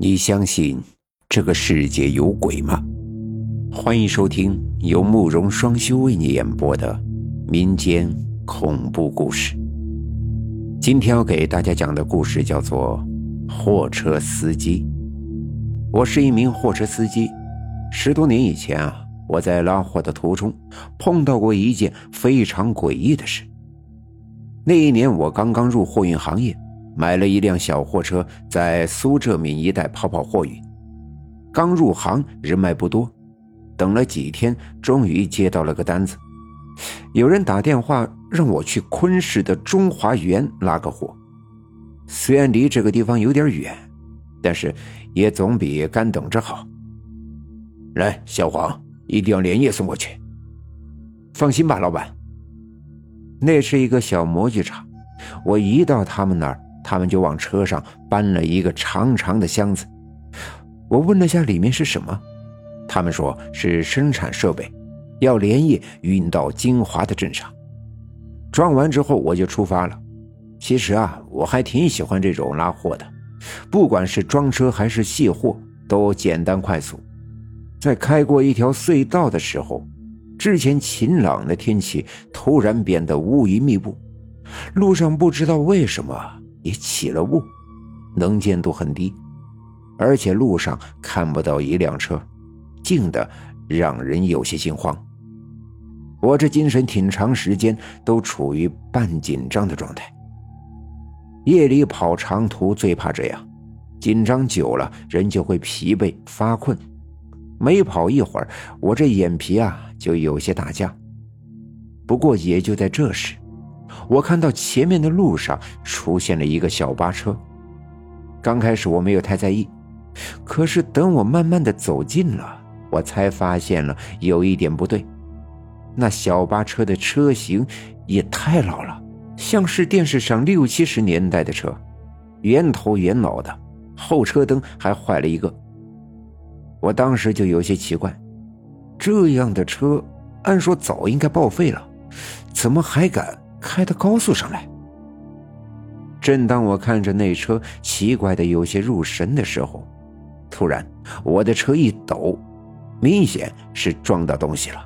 你相信这个世界有鬼吗？欢迎收听由慕容双修为你演播的民间恐怖故事。今天要给大家讲的故事叫做《货车司机》。我是一名货车司机，十多年以前啊，我在拉货的途中碰到过一件非常诡异的事。那一年我刚刚入货运行业。买了一辆小货车，在苏浙闽一带跑跑货运。刚入行，人脉不多，等了几天，终于接到了个单子。有人打电话让我去昆市的中华园拉个货。虽然离这个地方有点远，但是也总比干等着好。来，小黄，一定要连夜送过去。放心吧，老板。那是一个小模具厂，我一到他们那儿。他们就往车上搬了一个长长的箱子，我问了下里面是什么，他们说是生产设备，要连夜运到金华的镇上。装完之后我就出发了。其实啊，我还挺喜欢这种拉货的，不管是装车还是卸货，都简单快速。在开过一条隧道的时候，之前晴朗的天气突然变得乌云密布，路上不知道为什么。也起了雾，能见度很低，而且路上看不到一辆车，静的让人有些心慌。我这精神挺长时间都处于半紧张的状态。夜里跑长途最怕这样，紧张久了人就会疲惫发困。没跑一会儿，我这眼皮啊就有些打架。不过也就在这时。我看到前面的路上出现了一个小巴车，刚开始我没有太在意，可是等我慢慢的走近了，我才发现了有一点不对。那小巴车的车型也太老了，像是电视上六七十年代的车，圆头圆脑的，后车灯还坏了一个。我当时就有些奇怪，这样的车按说早应该报废了，怎么还敢？开到高速上来。正当我看着那车奇怪的有些入神的时候，突然我的车一抖，明显是撞到东西了，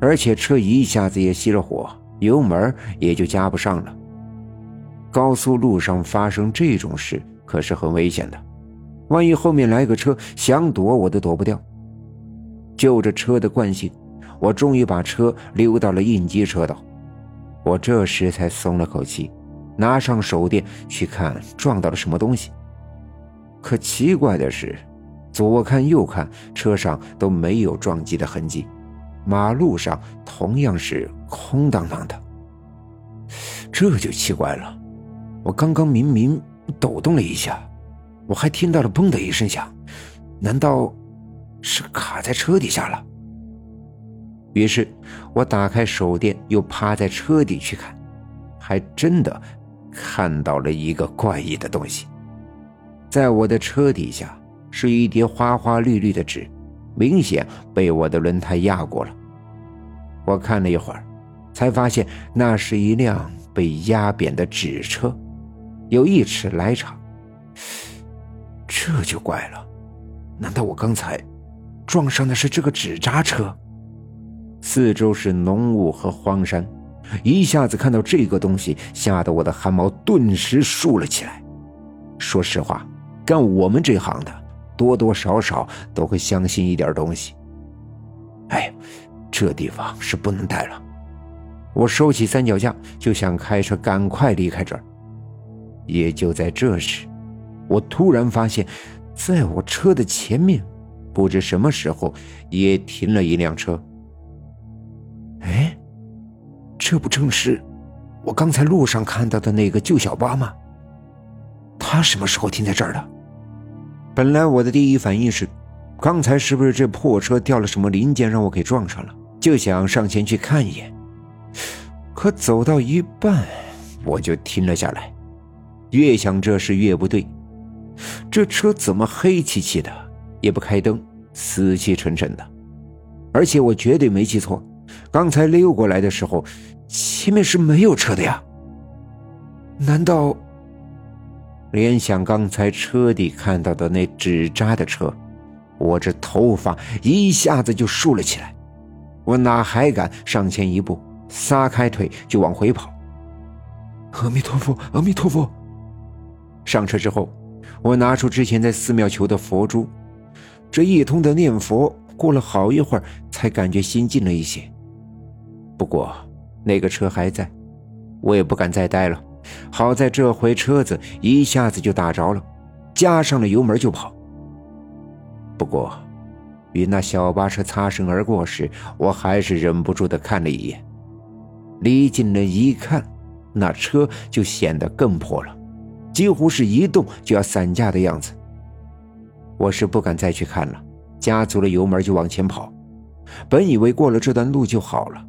而且车一下子也熄了火，油门也就加不上了。高速路上发生这种事可是很危险的，万一后面来个车想躲我都躲不掉。就着车的惯性，我终于把车溜到了应急车道。我这时才松了口气，拿上手电去看撞到了什么东西。可奇怪的是，左看右看，车上都没有撞击的痕迹，马路上同样是空荡荡的。这就奇怪了，我刚刚明明抖动了一下，我还听到了“嘣”的一声响，难道是卡在车底下了？于是，我打开手电，又趴在车底去看，还真的看到了一个怪异的东西。在我的车底下是一叠花花绿绿的纸，明显被我的轮胎压过了。我看了一会儿，才发现那是一辆被压扁的纸车，有一尺来长。这就怪了，难道我刚才撞上的是这个纸扎车？四周是浓雾和荒山，一下子看到这个东西，吓得我的汗毛顿时竖了起来。说实话，干我们这行的，多多少少都会相信一点东西。哎，这地方是不能待了。我收起三脚架，就想开车赶快离开这儿。也就在这时，我突然发现，在我车的前面，不知什么时候也停了一辆车。哎，这不正是我刚才路上看到的那个旧小巴吗？他什么时候停在这儿的？本来我的第一反应是，刚才是不是这破车掉了什么零件让我给撞上了？就想上前去看一眼。可走到一半，我就停了下来。越想这事越不对，这车怎么黑漆漆的，也不开灯，死气沉沉的，而且我绝对没记错。刚才溜过来的时候，前面是没有车的呀？难道联想刚才车底看到的那纸扎的车，我这头发一下子就竖了起来。我哪还敢上前一步，撒开腿就往回跑。阿弥陀佛，阿弥陀佛！上车之后，我拿出之前在寺庙求的佛珠，这一通的念佛，过了好一会儿，才感觉心静了一些。不过那个车还在，我也不敢再待了。好在这回车子一下子就打着了，加上了油门就跑。不过，与那小巴车擦身而过时，我还是忍不住的看了一眼。离近了一看，那车就显得更破了，几乎是一动就要散架的样子。我是不敢再去看了，加足了油门就往前跑。本以为过了这段路就好了。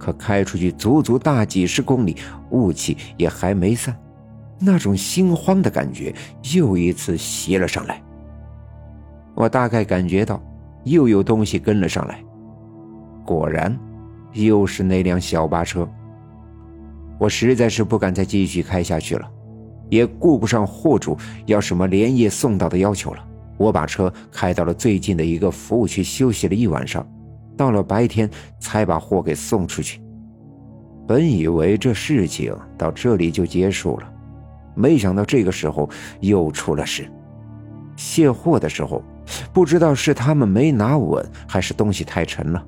可开出去足足大几十公里，雾气也还没散，那种心慌的感觉又一次袭了上来。我大概感觉到又有东西跟了上来，果然，又是那辆小巴车。我实在是不敢再继续开下去了，也顾不上货主要什么连夜送到的要求了。我把车开到了最近的一个服务区休息了一晚上。到了白天才把货给送出去。本以为这事情到这里就结束了，没想到这个时候又出了事。卸货的时候，不知道是他们没拿稳，还是东西太沉了，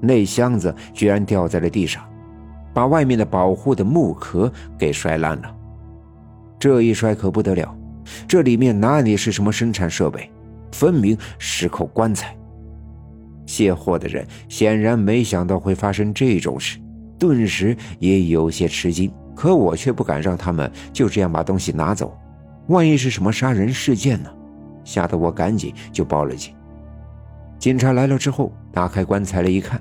那箱子居然掉在了地上，把外面的保护的木壳给摔烂了。这一摔可不得了，这里面哪里是什么生产设备，分明是口棺材。卸货的人显然没想到会发生这种事，顿时也有些吃惊。可我却不敢让他们就这样把东西拿走，万一是什么杀人事件呢？吓得我赶紧就报了警。警察来了之后，打开棺材了一看，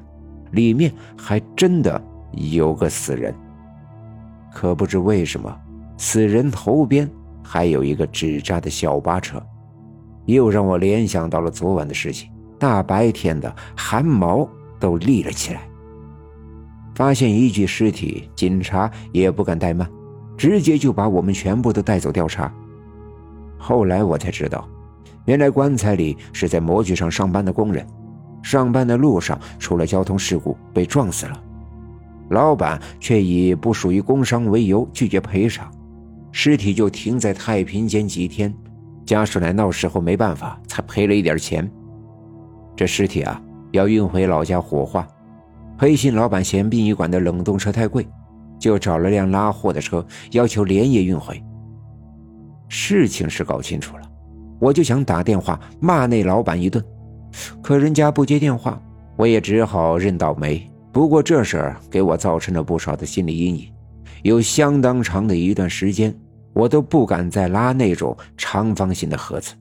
里面还真的有个死人。可不知为什么，死人头边还有一个纸扎的小巴车，又让我联想到了昨晚的事情。大白天的，汗毛都立了起来。发现一具尸体，警察也不敢怠慢，直接就把我们全部都带走调查。后来我才知道，原来棺材里是在模具厂上班的工人，上班的路上出了交通事故被撞死了，老板却以不属于工伤为由拒绝赔偿，尸体就停在太平间几天，家属来闹事后没办法，才赔了一点钱。这尸体啊，要运回老家火化。黑心老板嫌殡仪馆的冷冻车太贵，就找了辆拉货的车，要求连夜运回。事情是搞清楚了，我就想打电话骂那老板一顿，可人家不接电话，我也只好认倒霉。不过这事儿给我造成了不少的心理阴影，有相当长的一段时间，我都不敢再拉那种长方形的盒子。